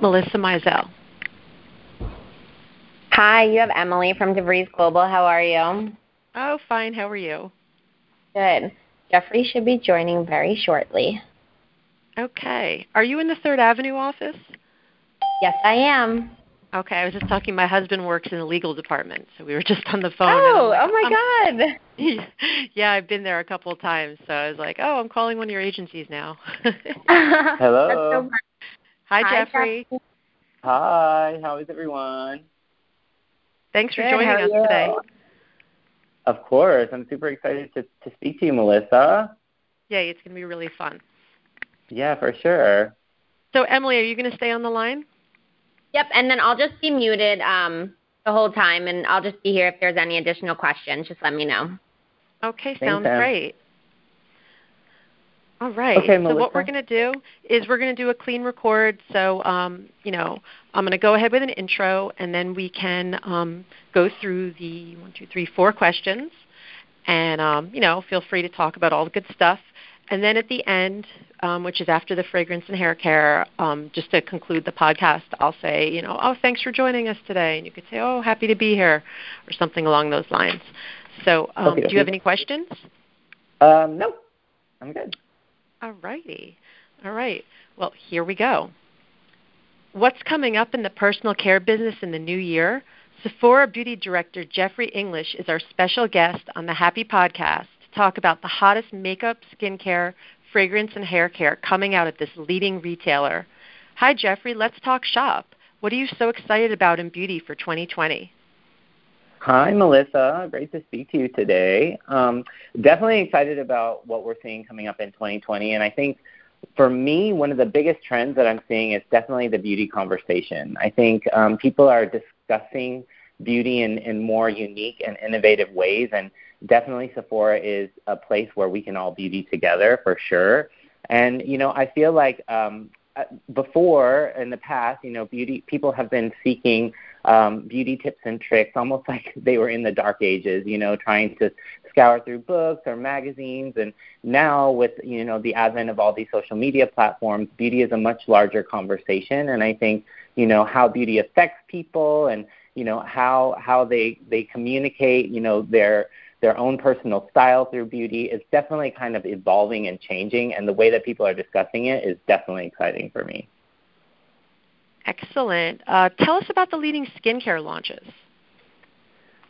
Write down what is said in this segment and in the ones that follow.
Melissa Mizell. Hi, you have Emily from DeVries Global. How are you? Oh, fine. How are you? Good. Jeffrey should be joining very shortly. Okay. Are you in the Third Avenue office? Yes, I am. Okay, I was just talking. My husband works in the legal department, so we were just on the phone. Oh, like, oh my God! yeah, I've been there a couple of times, so I was like, "Oh, I'm calling one of your agencies now." Hello. So Hi, Hi, Jeffrey. Jeffrey. Hi. How is everyone? Thanks for Good, joining us you? today. Of course. I'm super excited to, to speak to you, Melissa. Yay, it's going to be really fun. Yeah, for sure. So, Emily, are you going to stay on the line? Yep, and then I'll just be muted um, the whole time, and I'll just be here if there's any additional questions. Just let me know. Okay, Thanks, sounds Em. great. All right. Okay, Melissa. so what we're going to do is we're going to do a clean record. So, um, you know, I'm going to go ahead with an intro, and then we can um, go through the one, two, three, four questions, and um, you know, feel free to talk about all the good stuff. And then at the end, um, which is after the fragrance and hair care, um, just to conclude the podcast, I'll say, you know, oh, thanks for joining us today, and you could say, oh, happy to be here, or something along those lines. So, um, Okay, do you have any questions? Um, no, I'm good. All righty. All right. Well, here we go. What's coming up in the personal care business in the new year? Sephora Beauty Director Jeffrey English is our special guest on the Happi Podcast to talk about the hottest makeup, skincare, fragrance, and hair care coming out at this leading retailer. Hi, Jeffrey. Let's talk shop. What are you so excited about in beauty for 2020? Hi, Melissa. Great to speak to you today. Um, definitely excited about what we're seeing coming up in 2020. And I think for me, one of the biggest trends that I'm seeing is definitely the beauty conversation. I think um, people are discussing beauty in, in more unique and innovative ways. And definitely Sephora is a place where we can all beauty together for sure. And, you know, I feel like um, uh, before in the past, you know, beauty people have been seeking um, beauty tips and tricks, almost like they were in the dark ages, you know, trying to scour through books or magazines. And now, with you know the advent of all these social media platforms, beauty is a much larger conversation. And I think you know how beauty affects people, and you know how how they they communicate, you know their their own personal style through beauty is definitely kind of evolving and changing. And the way that people are discussing it is definitely exciting for me. Excellent. Uh, tell us about the leading skincare launches.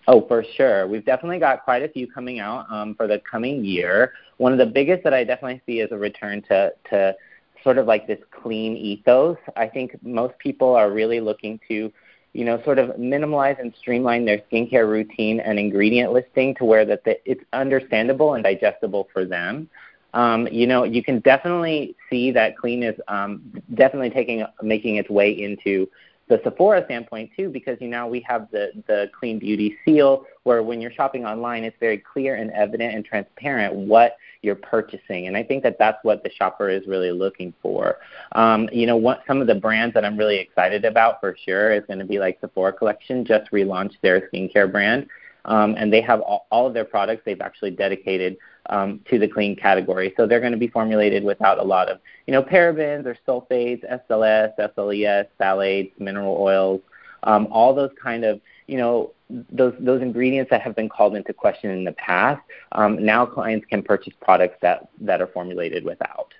Oh, for sure. We've definitely got quite a few coming out um, for the coming year. One of the biggest that I definitely see is a return to, to sort of like this clean ethos. I think most people are really looking to, you know, sort of minimalize and streamline their skincare routine and ingredient listing to where that the, it's understandable and digestible for them. Um, you know, you can definitely see that clean is um, definitely taking making its way into the Sephora standpoint too, because you know we have the the clean beauty seal, where when you're shopping online, it's very clear and evident and transparent what you're purchasing, and I think that that's what the shopper is really looking for. Um, you know, what some of the brands that I'm really excited about for sure is going to be like Sephora Collection just relaunched their skincare brand, um, and they have all, all of their products they've actually dedicated um, to the clean category. So they're going to be formulated without a lot of, you know, parabens or sulfates, SLS, SLES, phthalates, mineral oils, um, all those kind of, you know, those those ingredients that have been called into question in the past. Um, now clients can purchase products that that are formulated without.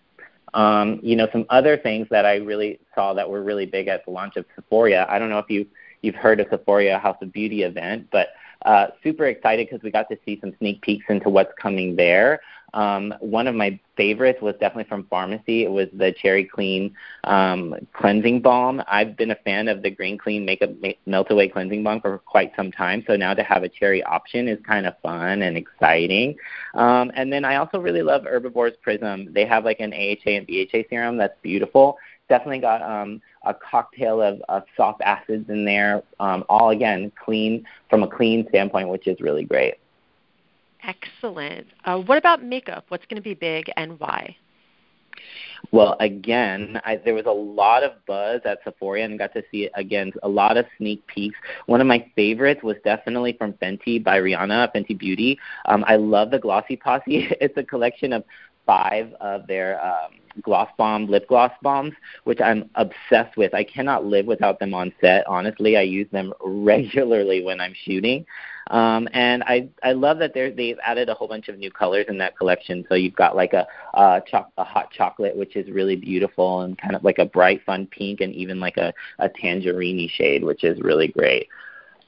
Um, you know, some other things that I really saw that were really big at the launch of Sephora. I don't know if you you've heard of Sephora House of Beauty event, but uh, super excited because we got to see some sneak peeks into what's coming there. Um, one of my favorites was definitely from Farmacy. It was the Cherry Clean um, cleansing balm. I've been a fan of the Green Clean Makeup Melt Away cleansing balm for quite some time. So now to have a cherry option is kind of fun and exciting. Um, and then I also really love Herbivore's Prism. They have like an AHA and BHA serum that's beautiful. Definitely got um, a cocktail of, of soft acids in there. Um, all again clean from a clean standpoint, which is really great. Excellent. Uh, what about makeup? What's going to be big and why? Well, again, I, there was a lot of buzz at Sephora and got to see again a lot of sneak peeks. One of my favorites was definitely from Fenty by Rihanna, Fenty Beauty. Um, I love the Glossy Posse. It's a collection of five of their um, gloss bomb lip gloss bombs, which I'm obsessed with. I cannot live without them on set. Honestly, I use them regularly when I'm shooting. Um, and I I love that they've added a whole bunch of new colors in that collection. So you've got like a uh, cho- a hot chocolate, which is really beautiful, and kind of like a bright, fun pink, and even like a a tangerine shade, which is really great.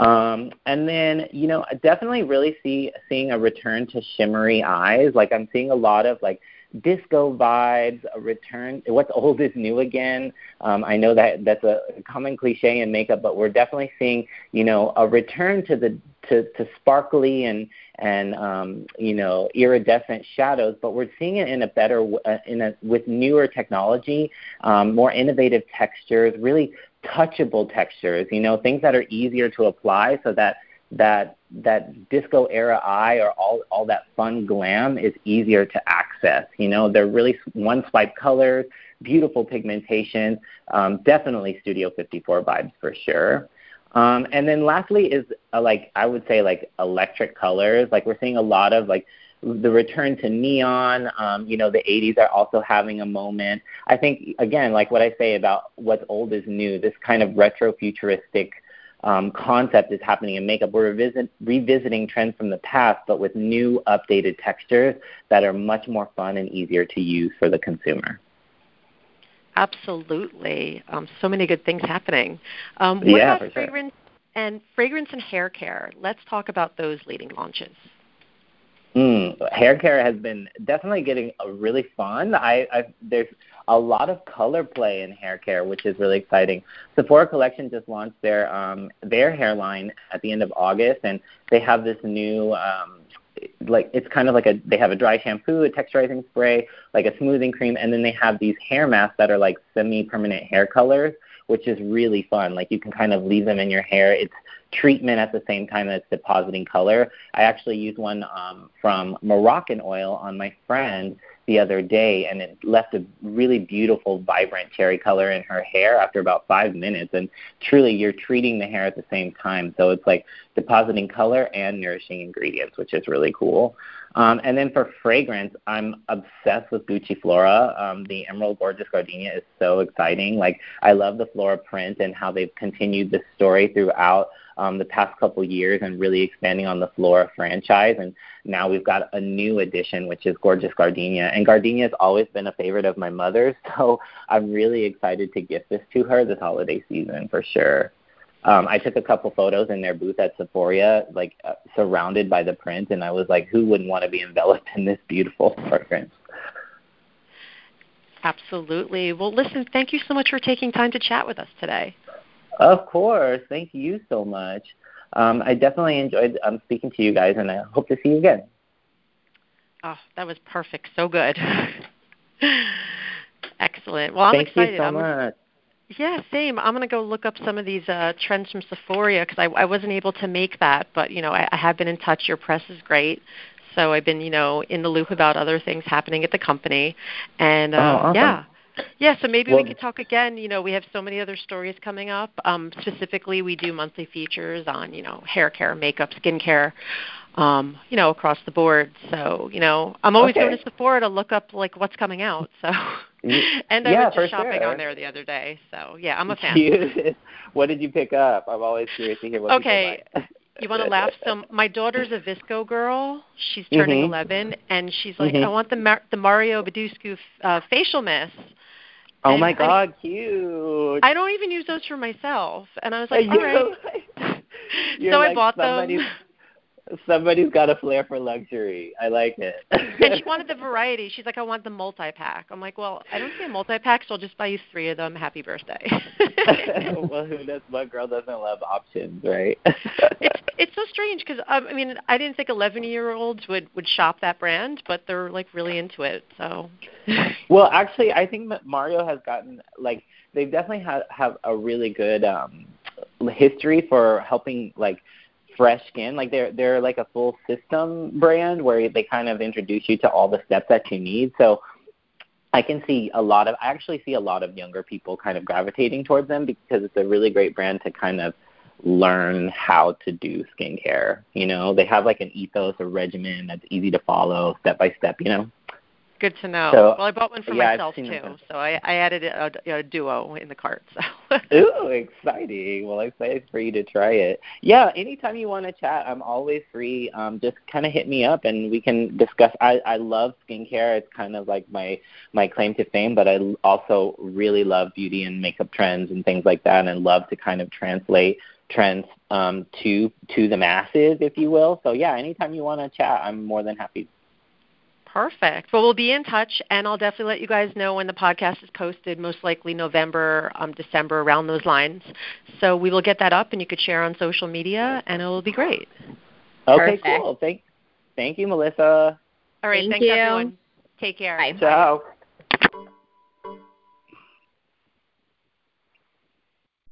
Um, and then, you know, definitely really see seeing a return to shimmery eyes. Like I'm seeing a lot of like disco vibes, a return. What's old is new again. Um, I know that that's a common cliche in makeup, but we're definitely seeing, you know, a return to the to, to sparkly and and um, you know iridescent shadows, but we're seeing it in a better uh, in a with newer technology, um, more innovative textures, really touchable textures, you know, things that are easier to apply so that that that disco era eye or all all that fun glam is easier to access. You know, they're really one swipe colors, beautiful pigmentation, um, definitely Studio 54 vibes for sure. Um, and then lastly is uh, like I would say like electric colors. Like we're seeing a lot of like the return to neon. Um, you know, the 80s are also having a moment. I think, again, like what I say about what's old is new, this kind of retro futuristic um, concept is happening in makeup. We're revisit, revisiting trends from the past, but with new, updated textures that are much more fun and easier to use for the consumer. Absolutely. Um, so many good things happening. Um, what yeah, about fragrance sure. and fragrance and hair care? Let's talk about those leading launches. Mm, hair care has been definitely getting really fun. I, I there's a lot of color play in hair care, which is really exciting. Sephora Collection just launched their um, their hairline at the end of August, and they have this new um, like it's kind of like a they have a dry shampoo, a texturizing spray, like a smoothing cream, and then they have these hair masks that are like semi-permanent hair colors, which is really fun. Like you can kind of leave them in your hair. It's treatment at the same time as depositing color. I actually used one um, from Moroccanoil on my friend the other day, and it left a really beautiful, vibrant cherry color in her hair after about five minutes. And truly, you're treating the hair at the same time. So it's like depositing color and nourishing ingredients, which is really cool. Um, and then for fragrance, I'm obsessed with Gucci Flora. Um, the Emerald Gorgeous Gardenia is so exciting. Like I love the Flora print and how they've continued this story throughout um, the past couple years and really expanding on the Flora franchise. And now we've got a new addition, which is Gorgeous Gardenia. And Gardenia has always been a favorite of my mother's, so I'm really excited to gift this to her this holiday season for sure. Um, I took a couple photos in their booth at Sephora, like uh, surrounded by the print, and I was like, who wouldn't want to be enveloped in this beautiful fragrance? Absolutely. Well, listen, thank you so much for taking time to chat with us today. Of course. Thank you so much. Um, I definitely enjoyed um, speaking to you guys, and I hope to see you again. Oh, that was perfect. So good. Excellent. Well, I'm Thank excited. you so I'm, much. Yeah, same. I'm gonna go look up some of these uh, trends from Sephora because I, I wasn't able to make that, but you know I, I have been in touch. Your press is great, so I've been you know in the loop about other things happening at the company, and uh, oh, awesome. yeah. Yeah, so maybe well, we could talk again. You know, we have so many other stories coming up. Um, specifically, we do monthly features on, you know, hair care, makeup, skincare, um, you know, across the board. So, you know, I'm always okay. going to Sephora to look up like what's coming out. So, and I yeah, was just shopping sure. on there the other day. So, yeah, I'm a fan. What did you pick up? I'm always curious to hear what okay. you want to laugh? So my daughter's a VSCO girl. She's turning mm-hmm. 11, and she's like, mm-hmm. I want the Mar- the Mario Badescu uh, facial mist. Oh and my God, I, cute! I don't even use those for myself, and I was like, all right. so I bought somebody's, them. Somebody's got a flair for luxury. I like it. and she wanted the variety. She's like, I want the multi pack. I'm like, well, I don't see a multi pack, so I'll just buy you three of them. Happy birthday. well, who does? What girl doesn't love options, right? it's it's so strange because um, I mean, I didn't think 11 year olds would would shop that brand, but they're like really into it. So. well, actually, I think Mario has gotten like they definitely have have a really good um history for helping like fresh skin. Like they're they're like a full system brand where they kind of introduce you to all the steps that you need. So I can see a lot of I actually see a lot of younger people kind of gravitating towards them because it's a really great brand to kind of learn how to do skincare. You know, they have like an ethos, a regimen that's easy to follow step by step, you know. Good to know. So, well, I bought one for yeah, myself too, them. so I, I added a, a duo in the cart. So. Ooh, exciting! Well, i excited for you to try it. Yeah, anytime you want to chat, I'm always free. Um, just kind of hit me up and we can discuss. I I love skincare. It's kind of like my my claim to fame, but I also really love beauty and makeup trends and things like that, and I love to kind of translate trends um, to to the masses, if you will. So yeah, anytime you want to chat, I'm more than happy Perfect. Well, we'll be in touch, and I'll definitely let you guys know when the podcast is posted, most likely November, um, December, around those lines. So we will get that up, and you could share on social media, and it will be great. Okay, Perfect. cool. Thank, thank you, Melissa. All right. Thank thanks, you. everyone. Take care. Bye. Ciao.